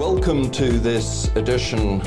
Welcome to this edition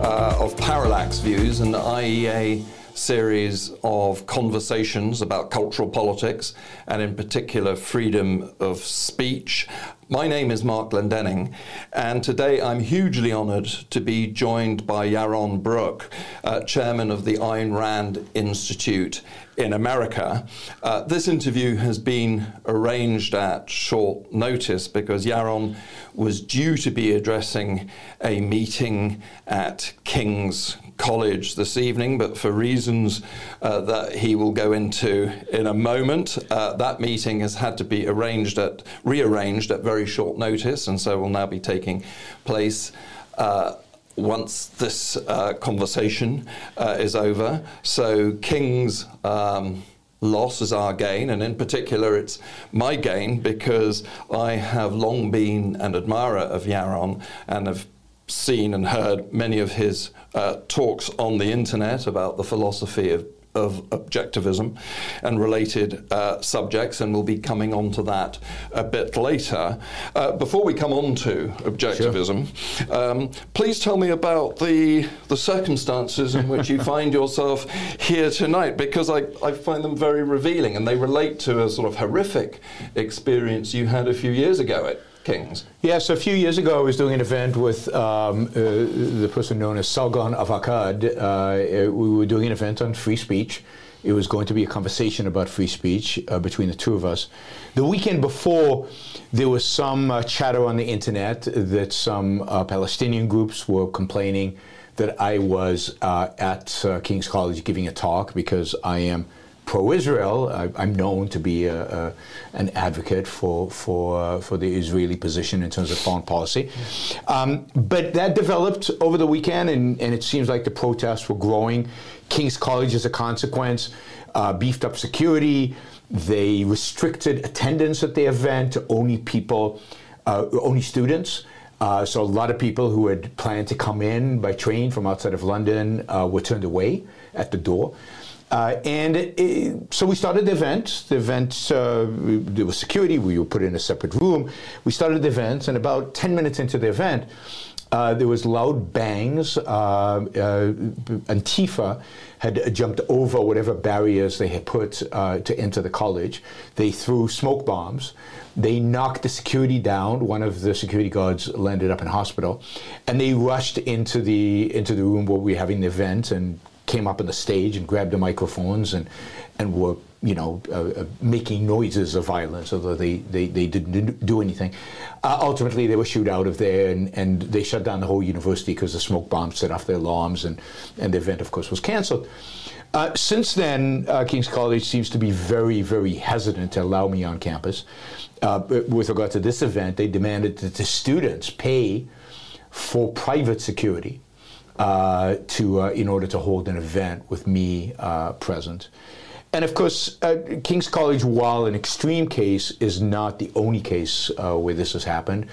uh, of Parallax Views, an IEA series of conversations about cultural politics and, in particular, freedom of speech. My name is Mark Glendenning, and today I'm hugely honoured to be joined by Yaron Brook, uh, chairman of the Ayn Rand Institute in America. Uh, this interview has been arranged at short notice because Yaron was due to be addressing a meeting at King's College this evening, but for reasons uh, that he will go into in a moment, uh, that meeting has had to be arranged at rearranged at very short notice, and so will now be taking place. Uh, once this uh, conversation uh, is over. So, King's um, loss is our gain, and in particular, it's my gain because I have long been an admirer of Yaron and have seen and heard many of his uh, talks on the internet about the philosophy of of objectivism and related uh, subjects, and we'll be coming on to that a bit later. Uh, before we come on to objectivism, sure. um, please tell me about the, the circumstances in which you find yourself here tonight, because I, I find them very revealing and they relate to a sort of horrific experience you had a few years ago at Yes, a few years ago I was doing an event with um, uh, the person known as Sargon of Akkad. Uh, we were doing an event on free speech. It was going to be a conversation about free speech uh, between the two of us. The weekend before, there was some uh, chatter on the internet that some uh, Palestinian groups were complaining that I was uh, at King's College giving a talk because I am pro-Israel. I, am known to be a, a, an advocate for for for the Israeli position in terms of foreign policy. Um, but that developed over the weekend, and, and, it seems like the protests were growing. King's College, as a consequence, uh, beefed up security. They restricted attendance at the event to only people, uh, only students. Uh, so a lot of people who had planned to come in by train from outside of London uh, were turned away at the door. Uh, and it, so we started the event. The event, uh, there was security. We were put in a separate room. We started the event, and about 10 minutes into the event, uh, there was loud bangs. Uh, uh, Antifa had jumped over whatever barriers they had put uh, to enter the college. They threw smoke bombs. They knocked the security down. One of the security guards landed up in hospital, and they rushed into the into the room where we were having the event and came up on the stage and grabbed the microphones and and were you know uh, uh, making noises of violence, although they they, they didn't do anything. Uh, ultimately, they were shooed out of there, and, and they shut down the whole university because the smoke bombs set off their alarms, and and the event, of course, was canceled. Uh, since then, uh, King's College seems to be very, very hesitant to allow me on campus. Uh, with regard to this event, they demanded that the students pay for private security uh, to uh, in order to hold an event with me uh, present. And of course, uh, King's College, while an extreme case, is not the only case uh, where this has happened.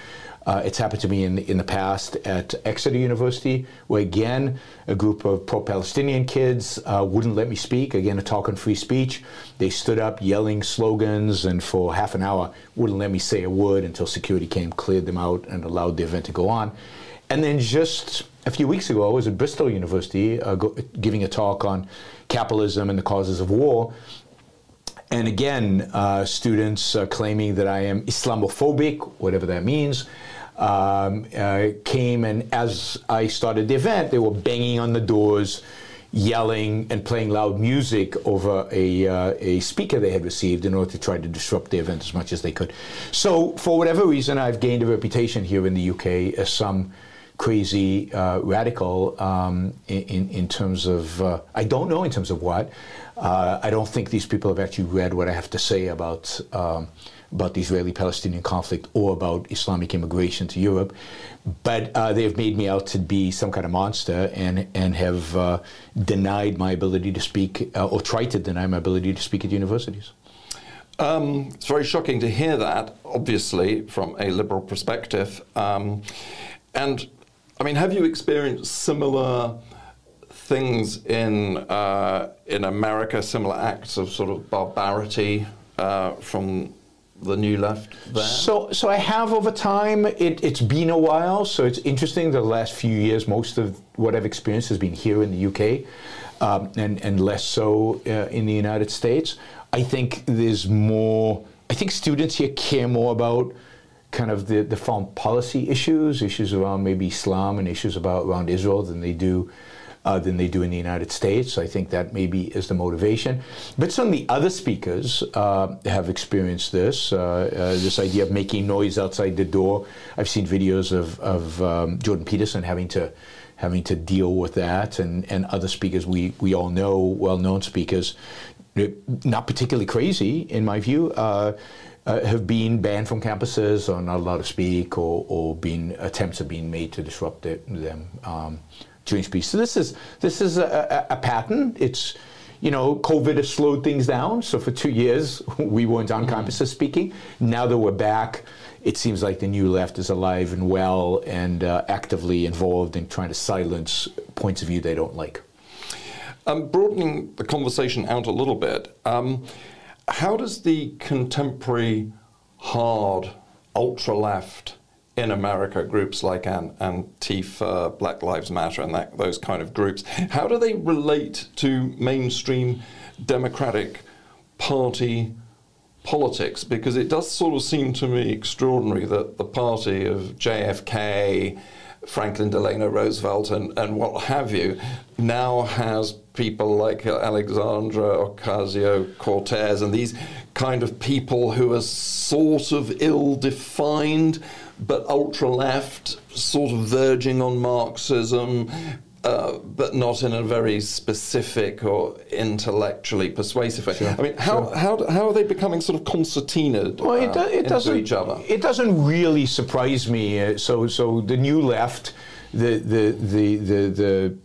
Uh, it's happened to me in, in the past at Exeter University, where again, a group of pro Palestinian kids wouldn't let me speak. Again, a talk on free speech. They stood up yelling slogans and for half an hour wouldn't let me say a word until security came, cleared them out, and allowed the event to go on. And then just a few weeks ago, I was at Bristol University uh, go, giving a talk on capitalism and the causes of war. And again, uh, students uh, claiming that I am Islamophobic, whatever that means, um, uh, came and as I started the event, they were banging on the doors, yelling and playing loud music over a, uh, a speaker they had received in order to try to disrupt the event as much as they could. So, for whatever reason, I've gained a reputation here in the UK as some crazy uh, radical um, in, in terms of, uh, I don't know in terms of what. Uh, I don't think these people have actually read what I have to say about. Um, about the Israeli-Palestinian conflict or about Islamic immigration to Europe, but uh, they have made me out to be some kind of monster and and have uh, denied my ability to speak uh, or tried to deny my ability to speak at universities. Um, it's very shocking to hear that, obviously, from a liberal perspective. Um, and I mean, have you experienced similar things in uh, in America, similar acts of sort of barbarity uh, from the new left there? So, so I have over time. It, has been a while, so it's interesting. The last few years, most of what I've experienced has been here in the UK, um, and and less so uh, in the United States. I think there's more. I think students here care more about kind of the, the foreign policy issues, issues around maybe Islam and issues about around Israel than they do uh, than they do in the United States. I think that maybe is the motivation. But some of the other speakers uh, have experienced this uh, uh, this idea of making noise outside the door. I've seen videos of, of um, Jordan Peterson having to having to deal with that, and, and other speakers we, we all know, well known speakers, not particularly crazy in my view. Uh, have been banned from campuses or not allowed to speak or, or been attempts have been made to disrupt it, them. Um, during speech. So this is this is a, a, a, pattern. It's you know, COVID has slowed things down. So for two years we weren't on mm-hmm. campuses speaking. Now that we're back, it seems like the new left is alive and well and uh, actively involved in trying to silence points of view they don't like. Um, broadening the conversation out a little bit, um, how does the contemporary hard ultra left in America, groups like Antifa, Black Lives Matter, and that, those kind of groups, how do they relate to mainstream Democratic Party politics? Because it does sort of seem to me extraordinary that the party of JFK, Franklin Delano Roosevelt, and, and what have you, now has people like Alexandra Ocasio Cortez and these kind of people who are sort of ill defined but ultra left, sort of verging on Marxism, uh, but not in a very specific or intellectually persuasive way. Sure. I mean, how, sure. how, how are they becoming sort of concertinaed well, it, uh, it doesn't, each other? It doesn't really surprise me. Uh, so, so the new left, the, the, the, the, the,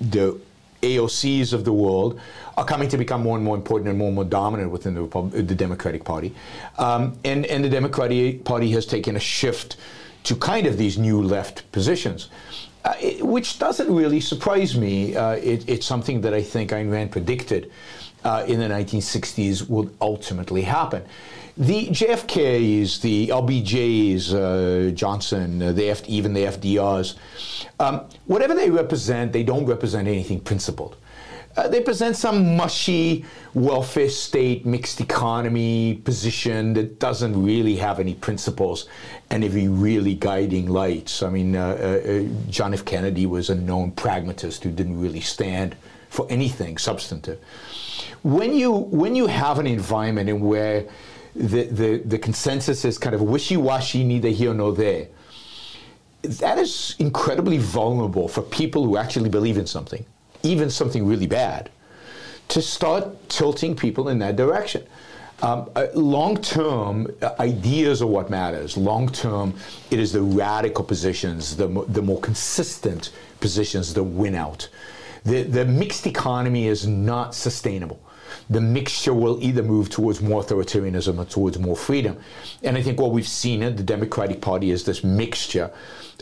the AOCs of the world are coming to become more and more important and more and more dominant within the, Repub- the Democratic Party. Um, and, and the Democratic Party has taken a shift to kind of these new left positions. Uh, it, which doesn't really surprise me. Uh, it, it's something that I think Ayn Rand predicted uh, in the 1960s would ultimately happen. The JFKs, the LBJs, uh, Johnson, uh, the F, even the FDRs, um, whatever they represent, they don't represent anything principled. Uh, they present some mushy welfare state, mixed economy position that doesn't really have any principles and any really guiding lights. I mean, uh, uh, John F. Kennedy was a known pragmatist who didn't really stand for anything substantive. When you when you have an environment in where the, the, the consensus is kind of wishy-washy, neither here nor there. That is incredibly vulnerable for people who actually believe in something, even something really bad, to start tilting people in that direction. Um, uh, long term, uh, ideas are what matters. Long term, it is the radical positions, the, the more consistent positions that win out. The, the mixed economy is not sustainable the mixture will either move towards more authoritarianism or towards more freedom. And I think what we've seen in the Democratic Party is this mixture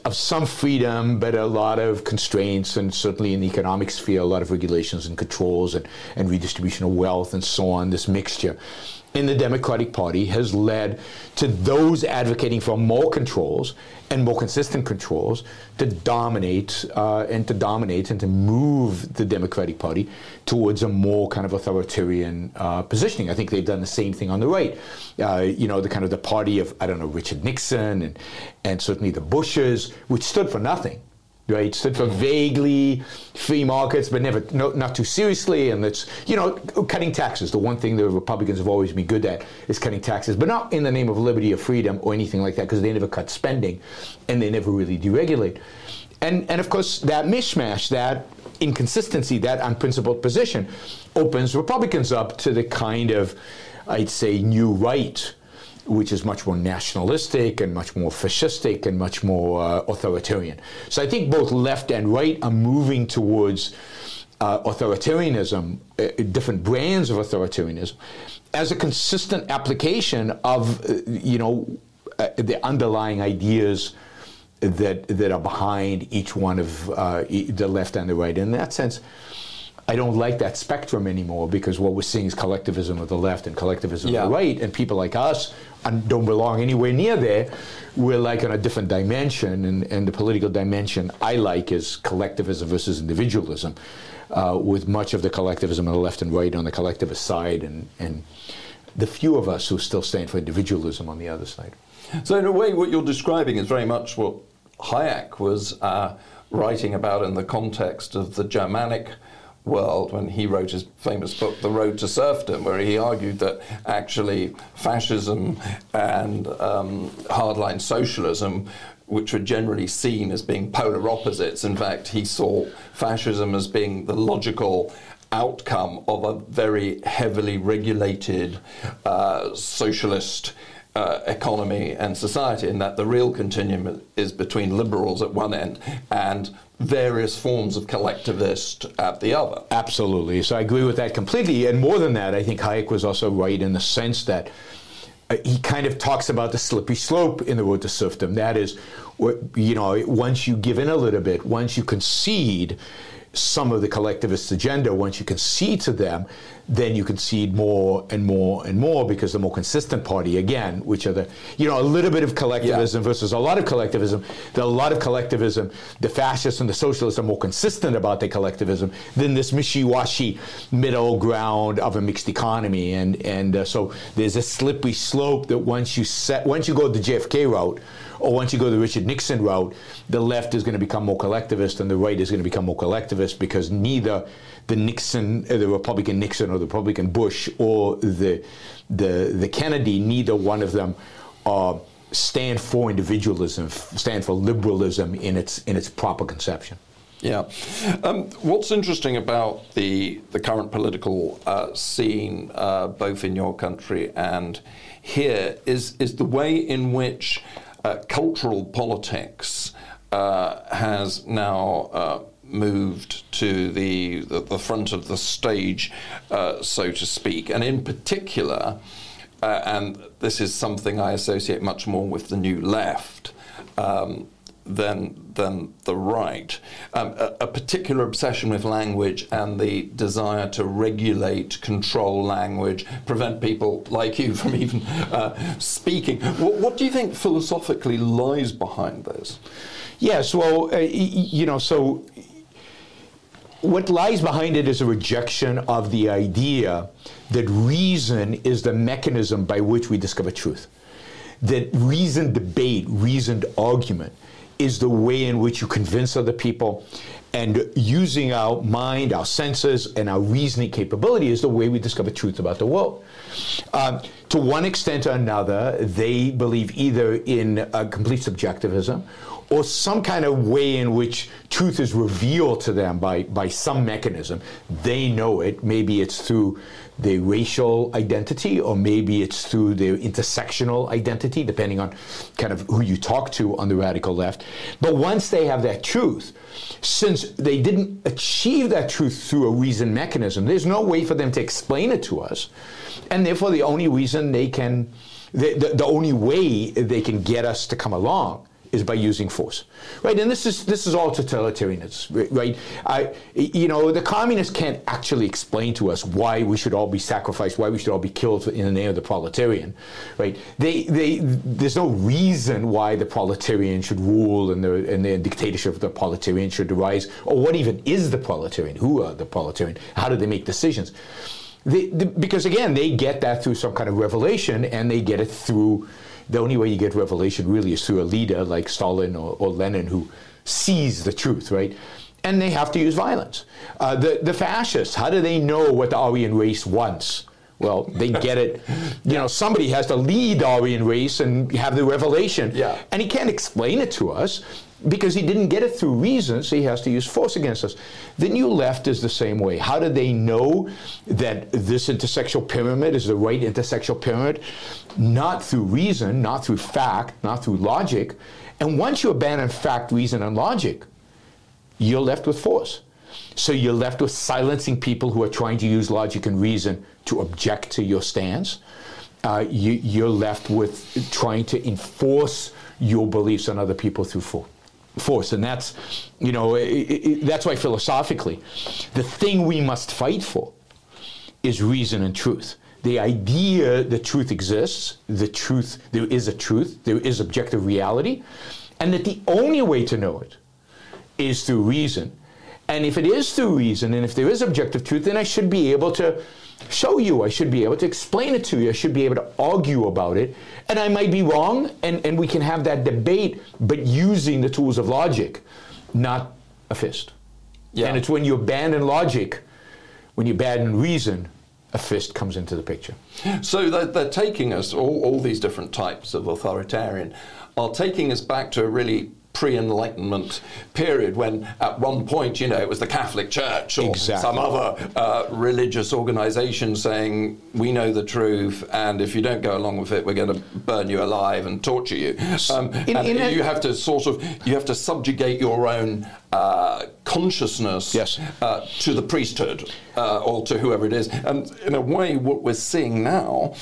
of some freedom, but a lot of constraints, and certainly in the economic sphere, a lot of regulations and controls and, and redistribution of wealth and so on, this mixture. in the Democratic Party has led to those advocating for more controls and more consistent controls to dominate uh, and to dominate and to move the Democratic Party towards a more kind of authoritarian uh, positioning. I think they've done the same thing on the right. Uh, you know, the kind of the party of I don't know Richard Nixon and and certainly the Bushes, which stood for nothing right? Stood for vaguely free markets, but never, no, not too seriously. And it's, you know, cutting taxes. The one thing the Republicans have always been good at is cutting taxes, but not in the name of liberty or freedom or anything like that, because they never cut spending and they never really deregulate. And, and of course, that mishmash, that inconsistency, that unprincipled position opens Republicans up to the kind of, I'd say, new right which is much more nationalistic and much more fascistic and much more uh, authoritarian. So I think both left and right are moving towards uh, authoritarianism, uh, different brands of authoritarianism, as a consistent application of, uh, you know, uh, the underlying ideas that that are behind each one of uh, the left and the right. In that sense, I don't like that spectrum anymore because what we're seeing is collectivism of the left and collectivism yeah. of the right, and people like us don't belong anywhere near there. We're like on a different dimension, and, and the political dimension I like is collectivism versus individualism, uh, with much of the collectivism on the left and right on the collectivist side, and, and the few of us who still stand for individualism on the other side. So, in a way, what you're describing is very much what Hayek was uh, writing about in the context of the Germanic world when he wrote his famous book, The Road to Serfdom, where he argued that actually fascism and um, hardline socialism, which were generally seen as being polar opposites, in fact, he saw fascism as being the logical outcome of a very heavily regulated uh, socialist. Uh, economy and society, and that the real continuum is between liberals at one end and various forms of collectivist at the other. Absolutely. So I agree with that completely. And more than that, I think Hayek was also right in the sense that uh, he kind of talks about the slippery slope in the road to serfdom. That is, you know, once you give in a little bit, once you concede some of the collectivist agenda, once you concede to them, then you concede more and more and more because the more consistent party, again, which are the, you know, a little bit of collectivism yeah. versus a lot of collectivism, the, a lot of collectivism, the fascists and the socialists are more consistent about their collectivism than this wishy-washy middle ground of a mixed economy. And, and uh, so there's a slippery slope that once you set, once you go the JFK route, or once you go the Richard Nixon route, the left is going to become more collectivist and the right is going to become more collectivist because neither the Nixon, uh, the Republican Nixon, or the Republican Bush, or the the the Kennedy. Neither one of them uh, stand for individualism, stand for liberalism in its in its proper conception. Yeah. Um, what's interesting about the the current political uh, scene, uh, both in your country and here, is is the way in which uh, cultural politics uh, has now uh, moved to the, the, the, front of the stage, uh, so to speak. And in particular, uh, and this is something I associate much more with the new left. Um, than than the right. Um, a, a, particular obsession with language and the desire to regulate, control language, prevent people like you from even uh, speaking. What, what, do you think philosophically lies behind this? Yes, well, uh, you know, so what lies behind it is a rejection of the idea that reason is the mechanism by which we discover truth. That reasoned debate, reasoned argument is the way in which you convince other people. And using our mind, our senses, and our reasoning capability is the way we discover truth about the world. Um, to one extent or another, they believe either in complete subjectivism or some kind of way in which truth is revealed to them by, by some mechanism. They know it. Maybe it's through their racial identity, or maybe it's through their intersectional identity, depending on kind of who you talk to on the radical left. But once they have that truth, since they didn't achieve that truth through a reason mechanism, there's no way for them to explain it to us. And therefore, the only reason they can, the, the, the only way they can get us to come along is by using force, right? And this is this is all totalitarianism, right? I, you know, the communists can't actually explain to us why we should all be sacrificed, why we should all be killed in the name of the proletarian, right? They, they, there's no reason why the proletarian should rule and the and the dictatorship of the proletarian should arise, or what even is the proletarian? Who are the proletarian? How do they make decisions? They, the, because again, they get that through some kind of revelation, and they get it through the only way you get revelation really is through a leader like Stalin or, or Lenin who sees the truth, right? And they have to use violence. Uh, the, the fascists, how do they know what the Aryan race wants? Well, they get it. You know, somebody has to lead the Aryan race and have the revelation. Yeah. And he can't explain it to us because he didn't get it through reason, so he has to use force against us. The new left is the same way. How do they know that this intersexual pyramid is the right intersexual pyramid? Not through reason, not through fact, not through logic. And once you abandon fact, reason, and logic, you're left with force. So you're left with silencing people who are trying to use logic and reason to object to your stance. Uh, you, are left with trying to enforce your beliefs on other people through force force. And that's, you know, it, it, that's why philosophically, the thing we must fight for is reason and truth. The idea that truth exists, the truth, there is a truth, there is objective reality, and that the only way to know it is through reason. And if it is through reason, and if there is objective truth, then I should be able to show you. I should be able to explain it to you. I should be able to argue about it. And I might be wrong, and, and we can have that debate, but using the tools of logic, not a fist. Yeah. And it's when you abandon logic, when you abandon reason, a fist comes into the picture. So they're, they're taking us, all, all these different types of authoritarian, are taking us back to a really pre-enlightenment period when at one point you know it was the catholic church or exactly. some other uh, religious organization saying we know the truth and if you don't go along with it we're going to burn you alive and torture you um, in, and in you have to sort of you have to subjugate your own uh, consciousness yes. uh, to the priesthood uh, or to whoever it is and in a way what we're seeing now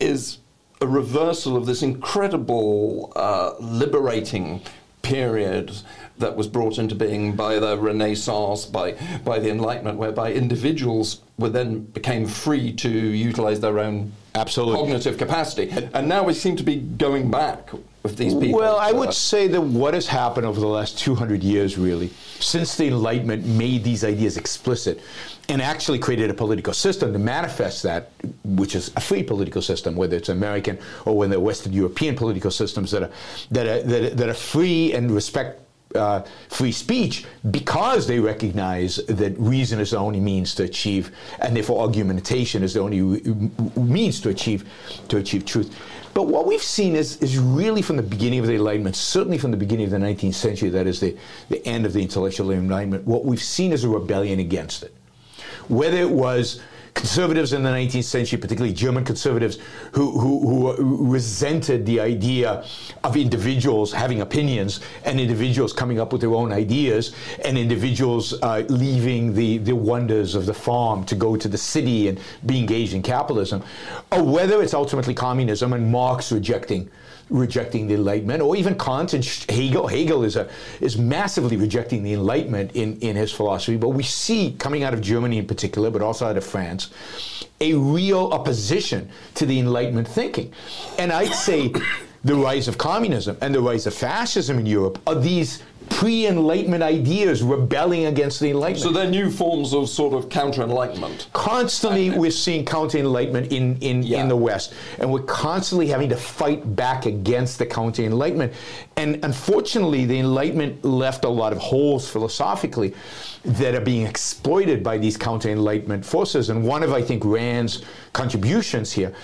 is a reversal of this incredible uh, liberating period that was brought into being by the Renaissance, by, by the Enlightenment, whereby individuals were then became free to utilize their own Absolutely. cognitive capacity. And now we seem to be going back with these people. Well, I would uh, say that what has happened over the last 200 years, really, since the Enlightenment made these ideas explicit and actually created a political system to manifest that, which is a free political system, whether it's American or whether Western European political systems that are, that are, that are, that are free and respect uh, free speech because they recognize that reason is the only means to achieve, and therefore argumentation is the only means to achieve to achieve truth. But what we've seen is, is really from the beginning of the Enlightenment, certainly from the beginning of the 19th century, that is the, the end of the intellectual Enlightenment, what we've seen is a rebellion against it. Whether it was conservatives in the 19th century, particularly German conservatives, who, who, who, resented the idea of individuals having opinions and individuals coming up with their own ideas and individuals uh, leaving the, the wonders of the farm to go to the city and be engaged in capitalism, or whether it's ultimately communism and Marx rejecting rejecting the Enlightenment, or even Kant and Hegel. Hegel is a is massively rejecting the Enlightenment in, in his philosophy. But we see coming out of Germany in particular, but also out of France, a real opposition to the Enlightenment thinking. And I'd say the rise of communism and the rise of fascism in Europe are these pre-enlightenment ideas rebelling against the enlightenment. So they're new forms of sort of counter-enlightenment. Constantly we're seeing counter-enlightenment in, in, yeah. in the West. And we're constantly having to fight back against the counter-enlightenment. And unfortunately, the enlightenment left a lot of holes philosophically that are being exploited by these counter-enlightenment forces. And one of, I think, Rand's contributions here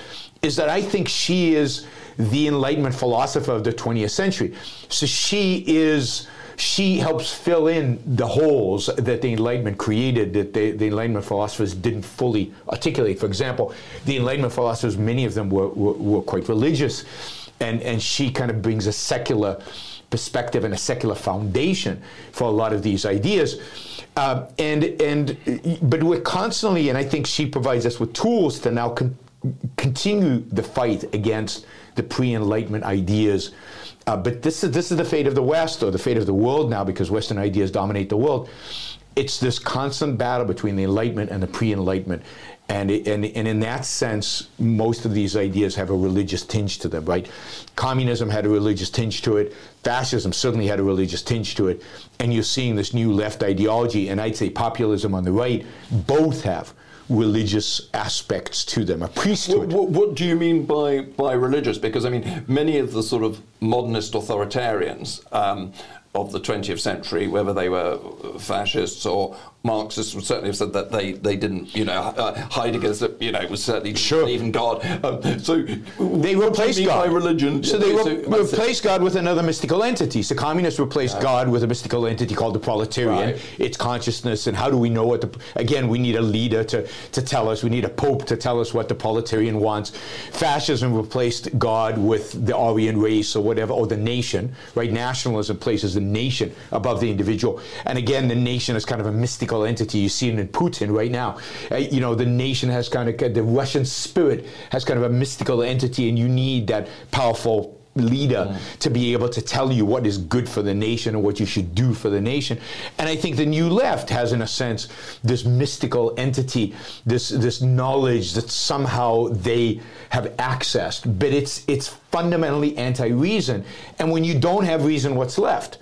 is that I think she is the Enlightenment philosopher of the 20th century. So she is she helps fill in the holes that the Enlightenment created that the, the, Enlightenment philosophers didn't fully articulate. For example, the Enlightenment philosophers, many of them were, were, were quite religious, and, and she kind of brings a secular perspective and a secular foundation for a lot of these ideas. Uh, and and but we're constantly, and I think she provides us with tools to now con- continue the fight against the pre-enlightenment ideas. Uh, but this is this is the fate of the West or the fate of the world now because Western ideas dominate the world. It's this constant battle between the Enlightenment and the pre-enlightenment. And, and, and in that sense, most of these ideas have a religious tinge to them, right? Communism had a religious tinge to it. Fascism certainly had a religious tinge to it. And you're seeing this new left ideology, and I'd say populism on the right, both have religious aspects to them, a priesthood. What, what, what, do you mean by, by religious? Because, I mean, many of the sort of modernist authoritarians um, of the 20th century, whether they were fascists or Marxists, would certainly have said that they, they didn't, you know, uh, Heidegger's, you know, was certainly sure. in God. Um, so they replaced God by religion. So they re- so replaced God with another mystical entity. So communists replaced yeah. God with a mystical entity called the proletarian. Right. Its consciousness, and how do we know what the? Again, we need a leader to to tell us. We need a pope to tell us what the proletarian wants. Fascism replaced God with the Aryan race or whatever, or the nation. Right? Nationalism places the nation above the individual. And again, the nation is kind of a mystical entity. You see it in Putin right now. Uh, you know, the nation has kind of the Russian spirit has kind of a mystical entity, and you need that powerful leader mm. to be able to tell you what is good for the nation and what you should do for the nation. And I think the new left has, in a sense, this mystical entity, this this knowledge that somehow they have accessed, but it's it's fundamentally anti-reason. And when you don't have reason, what's left?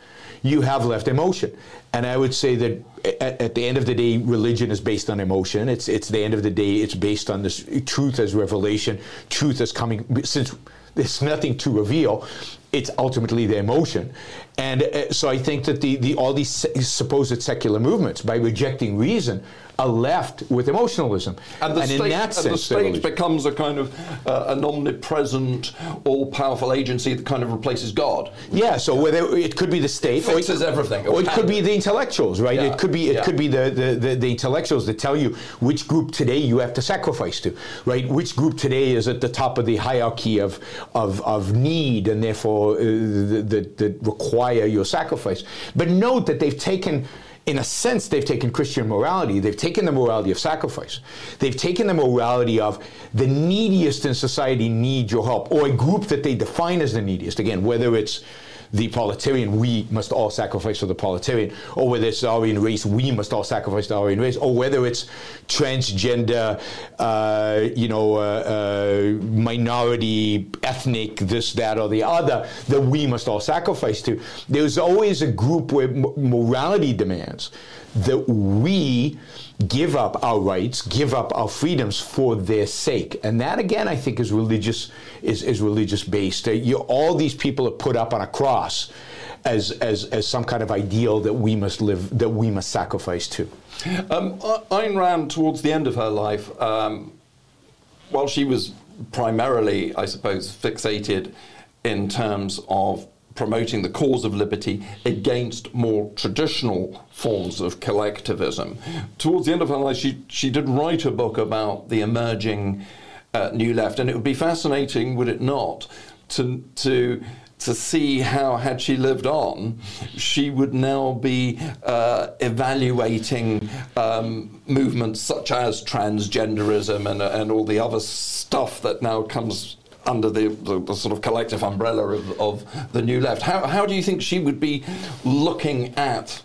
You have left emotion. And I would say that at, at, the end of the day, religion is based on emotion. It's it's the end of the day. It's based on this truth as revelation. Truth is coming since there's nothing to reveal. It's ultimately the emotion, and uh, so I think that the, the all these supposed secular movements, by rejecting reason, are left with emotionalism. And the, and state, and sense, the state becomes a kind of uh, an omnipresent, all-powerful agency that kind of replaces God. Yeah, so whether it could be the state, fixes or it, everything, or, it could be the intellectuals, right? Yeah. It could be it yeah. could be the, the, the, the, intellectuals that tell you which group today you have to sacrifice to, right? Which group today is at the top of the hierarchy of of, of need, and therefore uh, that require your sacrifice. But note that they've taken in a sense, they've taken Christian morality, they've taken the morality of sacrifice. They've taken the morality of the neediest in society need your help, or a group that they define as the neediest. Again, whether it's the proletarian, we must all sacrifice for the proletarian, or whether it's the Aryan race, we must all sacrifice the Aryan race, or whether it's transgender, uh, you know, uh, uh, minority, ethnic, this, that, or the other, that we must all sacrifice to. There's always a group where morality demands that we give up our rights, give up our freedoms for their sake. And that again I think is religious is, is religious based. Uh, you, all these people are put up on a cross as, as, as some kind of ideal that we must live, that we must sacrifice to. Um, Ayn Rand, towards the end of her life, um, while she was primarily, I suppose, fixated in terms of promoting the cause of liberty against more traditional forms of collectivism. Towards the end of her life, she, she did write a book about the emerging uh, New Left, and it would be fascinating, would it not, to, to to see how, had she lived on, she would now be uh, evaluating um, movements such as transgenderism and, and all the other stuff that now comes under the, the, the, sort of collective umbrella of, of the New Left. How, how do you think she would be looking at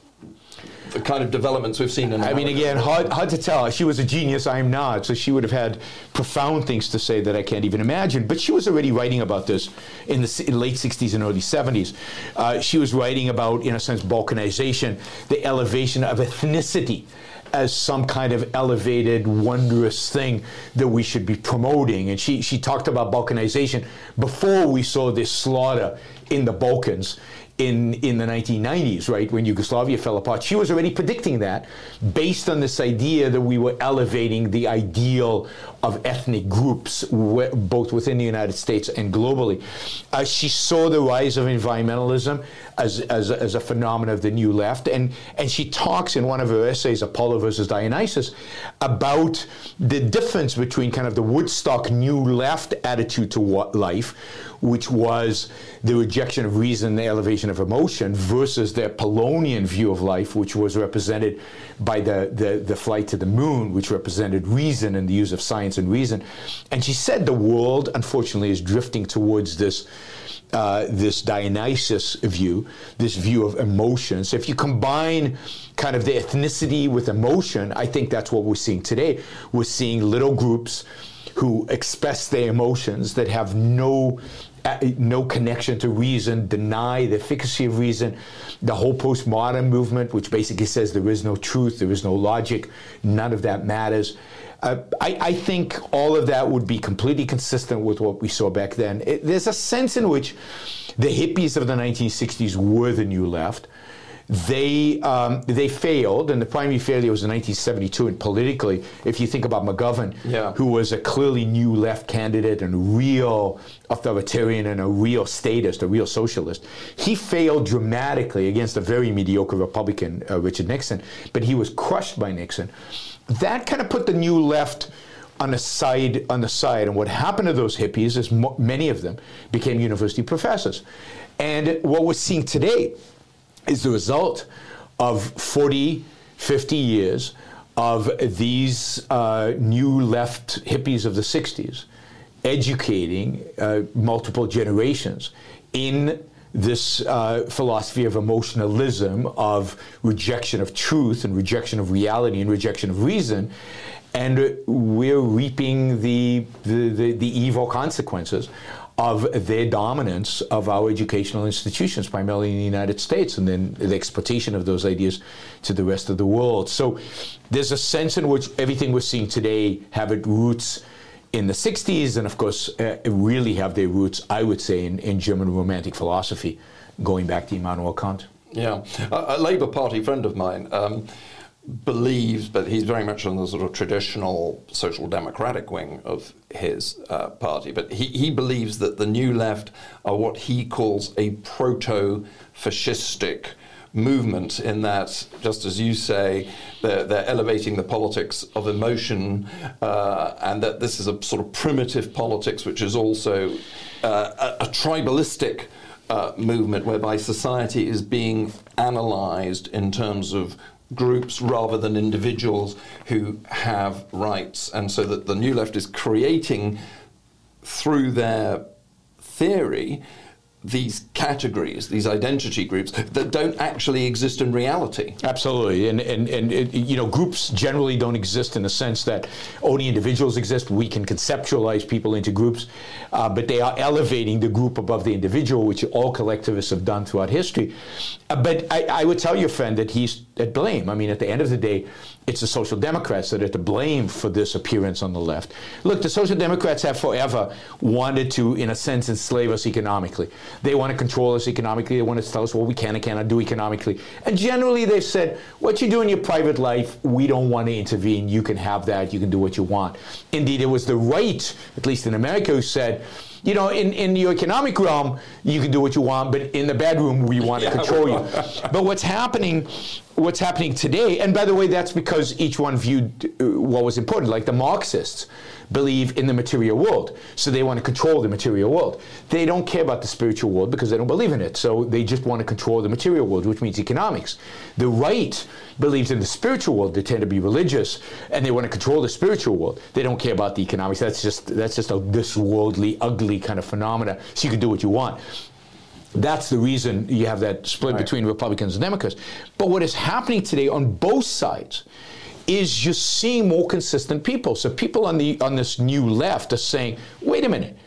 the kind of developments we've seen in I mean, again, hard, hard to tell. She was a genius, I'm not, so she would have had profound things to say that I can't even imagine. But she was already writing about this in the late 60s and early 70s. Uh, she was writing about, in a sense, balkanization, the elevation of ethnicity as some kind of elevated, wondrous thing that we should be promoting. And she, she talked about balkanization before we saw this slaughter in the Balkans in, in the 1990s, right, when Yugoslavia fell apart. She was already predicting that based on this idea that we were elevating the ideal of ethnic groups, both within the United States and globally. Uh, she saw the rise of environmentalism as, as, as a phenomenon of the new left, and, and she talks in one of her essays, Apollo versus Dionysus, about the difference between kind of the Woodstock new left attitude to life which was the rejection of reason, the elevation of emotion, versus the Apollonian view of life, which was represented by the, the, the flight to the moon, which represented reason and the use of science and reason. And she said the world, unfortunately, is drifting towards this. Uh, this Dionysus view, this view of emotions. If you combine kind of the ethnicity with emotion, I think that's what we're seeing today. We're seeing little groups who express their emotions that have no no connection to reason, deny the efficacy of reason. The whole postmodern movement, which basically says there is no truth, there is no logic, none of that matters. Uh, I, I, think all of that would be completely consistent with what we saw back then. It, there's a sense in which the hippies of the 1960s were the new left they um, they failed, and the primary failure was in 1972. And politically, if you think about McGovern, yeah. who was a clearly new left candidate and real authoritarian and a real statist, a real socialist, he failed dramatically against a very mediocre Republican, uh, Richard Nixon. But he was crushed by Nixon. That kind of put the new left on the side on the side and what happened to those hippies is mo- many of them became university professors and what we're seeing today is the result of 40, 50 years of these uh, new left hippies of the 60s educating uh, multiple generations in this uh, philosophy of emotionalism, of rejection of truth and rejection of reality and rejection of reason. And we're reaping the, the, the, the evil consequences of their dominance of our educational institutions, primarily in the United States, and then the exportation of those ideas to the rest of the world. So there's a sense in which everything we're seeing today have its roots in the 60s, and of course, uh, really have their roots, I would say, in, in German Romantic philosophy, going back to Immanuel Kant. Yeah. A, a Labour Party friend of mine. Um, believes, but he's very much on the sort of traditional social democratic wing of his uh, party. But he, he believes that the new left are what he calls a proto fascistic movement, in that, just as you say, they're, they're elevating the politics of emotion, uh, and that this is a sort of primitive politics, which is also uh, a, a tribalistic. Uh, movement whereby society is being analyzed in terms of groups rather than individuals who have rights. And so that the New Left is creating, through their theory, these categories, these identity groups that don't actually exist in reality. Absolutely, and and and it, you know, groups generally don't exist in the sense that only individuals exist. We can conceptualize people into groups, uh, but they are elevating the group above the individual, which all collectivists have done throughout history. Uh, but I, I would tell your friend that he's at blame. I mean, at the end of the day, it's the Social Democrats that are to blame for this appearance on the left. Look, the Social Democrats have forever wanted to, in a sense, enslave us economically. They want to control us economically. They want to tell us what we can and cannot do economically. And generally, they've said, what you do in your private life, we don't want to intervene. You can have that. You can do what you want. Indeed, it was the right, at least in America, who said, you know, in, in your economic realm, you can do what you want, but in the bedroom, we want to control you. but what's happening, what's happening today, and by the way, that's because each one viewed uh, what was important. Like the Marxists believe in the material world, so they want to control the material world. They don't care about the spiritual world because they don't believe in it, so they just want to control the material world, which means economics. The right believes in the spiritual world. They tend to be religious, and they want to control the spiritual world. They don't care about the economics. That's just that's just a this worldly, ugly kind of phenomena. So you can do what you want. That's the reason you have that split right. between Republicans and Democrats. But what is happening today on both sides is just seeing more consistent people. So people on the on this new left are saying, wait a minute,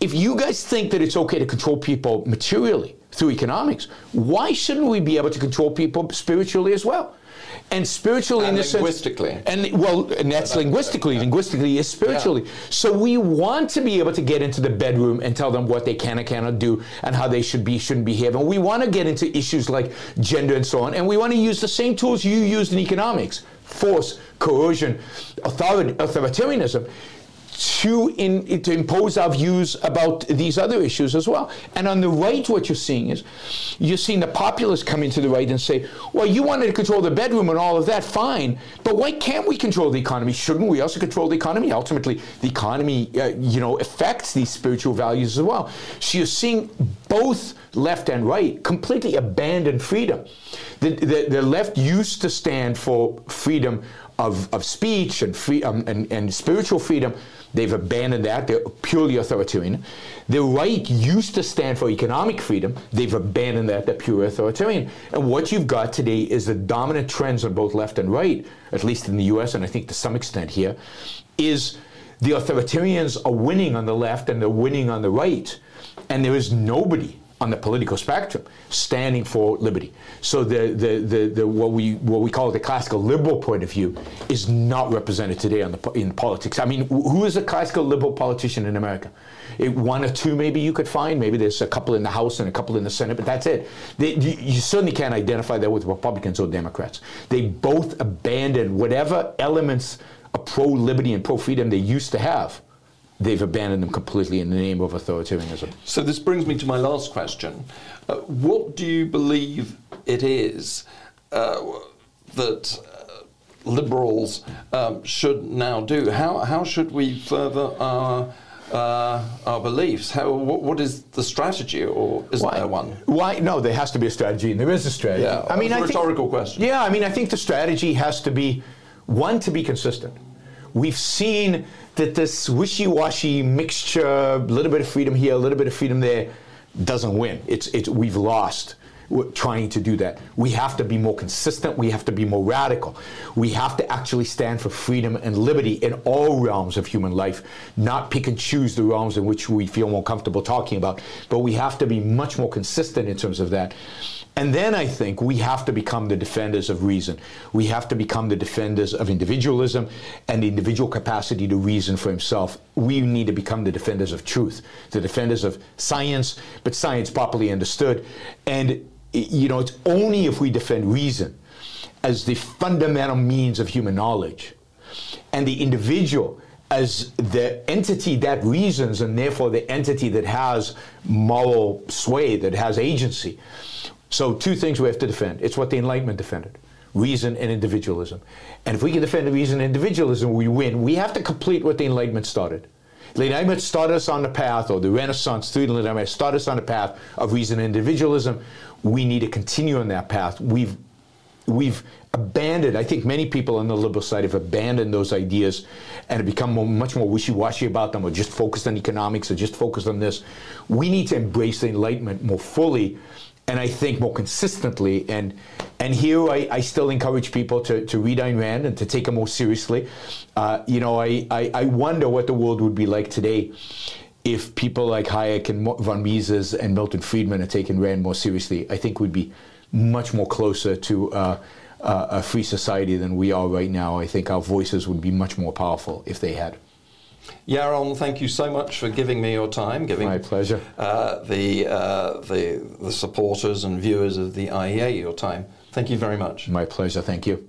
if you guys think that it's okay to control people materially through economics, why shouldn't we be able to control people spiritually as well? and spiritually and in the linguistically. sense and well and that's linguistically linguistically is spiritually yeah. so we want to be able to get into the bedroom and tell them what they can and cannot do and how they should be shouldn't behave and we want to get into issues like gender and so on and we want to use the same tools you used in economics force coercion authoritarianism to, in, to impose our views about these other issues as well. And on the right, what you're seeing is you're seeing the populists come into the right and say, well, you wanted to control the bedroom and all of that, fine, but why can't we control the economy? Shouldn't we also control the economy? Ultimately, the economy, uh, you know, affects these spiritual values as well. So you're seeing both left and right completely abandon freedom. The, the, the left used to stand for freedom of, of speech and, free, um, and, and spiritual freedom. They've abandoned that. They're purely authoritarian. The right used to stand for economic freedom. They've abandoned that. They're pure authoritarian. And what you've got today is the dominant trends on both left and right, at least in the US and I think to some extent here, is the authoritarians are winning on the left and they're winning on the right. And there is nobody on the political spectrum standing for liberty. So the, the, the, the, what, we, what we call the classical liberal point of view is not represented today on the, in politics. I mean, who is a classical liberal politician in America? It, one or two maybe you could find. Maybe there's a couple in the House and a couple in the Senate, but that's it. They, you, you certainly can't identify that with Republicans or Democrats. They both abandon whatever elements of pro-liberty and pro-freedom they used to have they've abandoned them completely in the name of authoritarianism. So this brings me to my last question. Uh, what do you believe it is uh, that uh, liberals um, should now do? How, how should we further our uh, our beliefs? How, what, what is the strategy, or is why, there one? Why? No, there has to be a strategy, and there is a strategy. Yeah, I mean, a rhetorical think, question. Yeah, I mean, I think the strategy has to be one to be consistent. We've seen that this wishy-washy mixture, a little bit of freedom here, a little bit of freedom there, doesn't win. It's, it's, we've lost trying to do that. We have to be more consistent. We have to be more radical. We have to actually stand for freedom and liberty in all realms of human life, not pick and choose the realms in which we feel more comfortable talking about. But we have to be much more consistent in terms of that. And then I think we have to become the defenders of reason. We have to become the defenders of individualism and the individual capacity to reason for himself. We need to become the defenders of truth, the defenders of science, but science properly understood. And, you know, it's only if we defend reason as the fundamental means of human knowledge and the individual as the entity that reasons and therefore the entity that has moral sway, that has agency so, two things we have to defend. It's what the Enlightenment defended reason and individualism. And if we can defend reason and individualism, we win. We have to complete what the Enlightenment started. The Enlightenment started us on the path, or the Renaissance through the Enlightenment started us on the path of reason and individualism. We need to continue on that path. We've we've abandoned, I think many people on the liberal side have abandoned those ideas and have become more, much more wishy-washy about them or just focused on economics or just focused on this. We need to embrace the Enlightenment more fully and I think more consistently. And and here I, I still encourage people to, to read Ayn Rand and to take it more seriously. Uh, you know, I, I, I, wonder what the world would be like today if people like Hayek and von Mises and Milton Friedman had taken Rand more seriously. I think we'd be much more closer to uh, uh, a free society than we are right now. I think our voices would be much more powerful if they had. Yaron, thank you so much for giving me your time, giving my pleasure uh, the, uh, the the supporters and viewers of the IEA your time. Thank you very much. My pleasure. Thank you.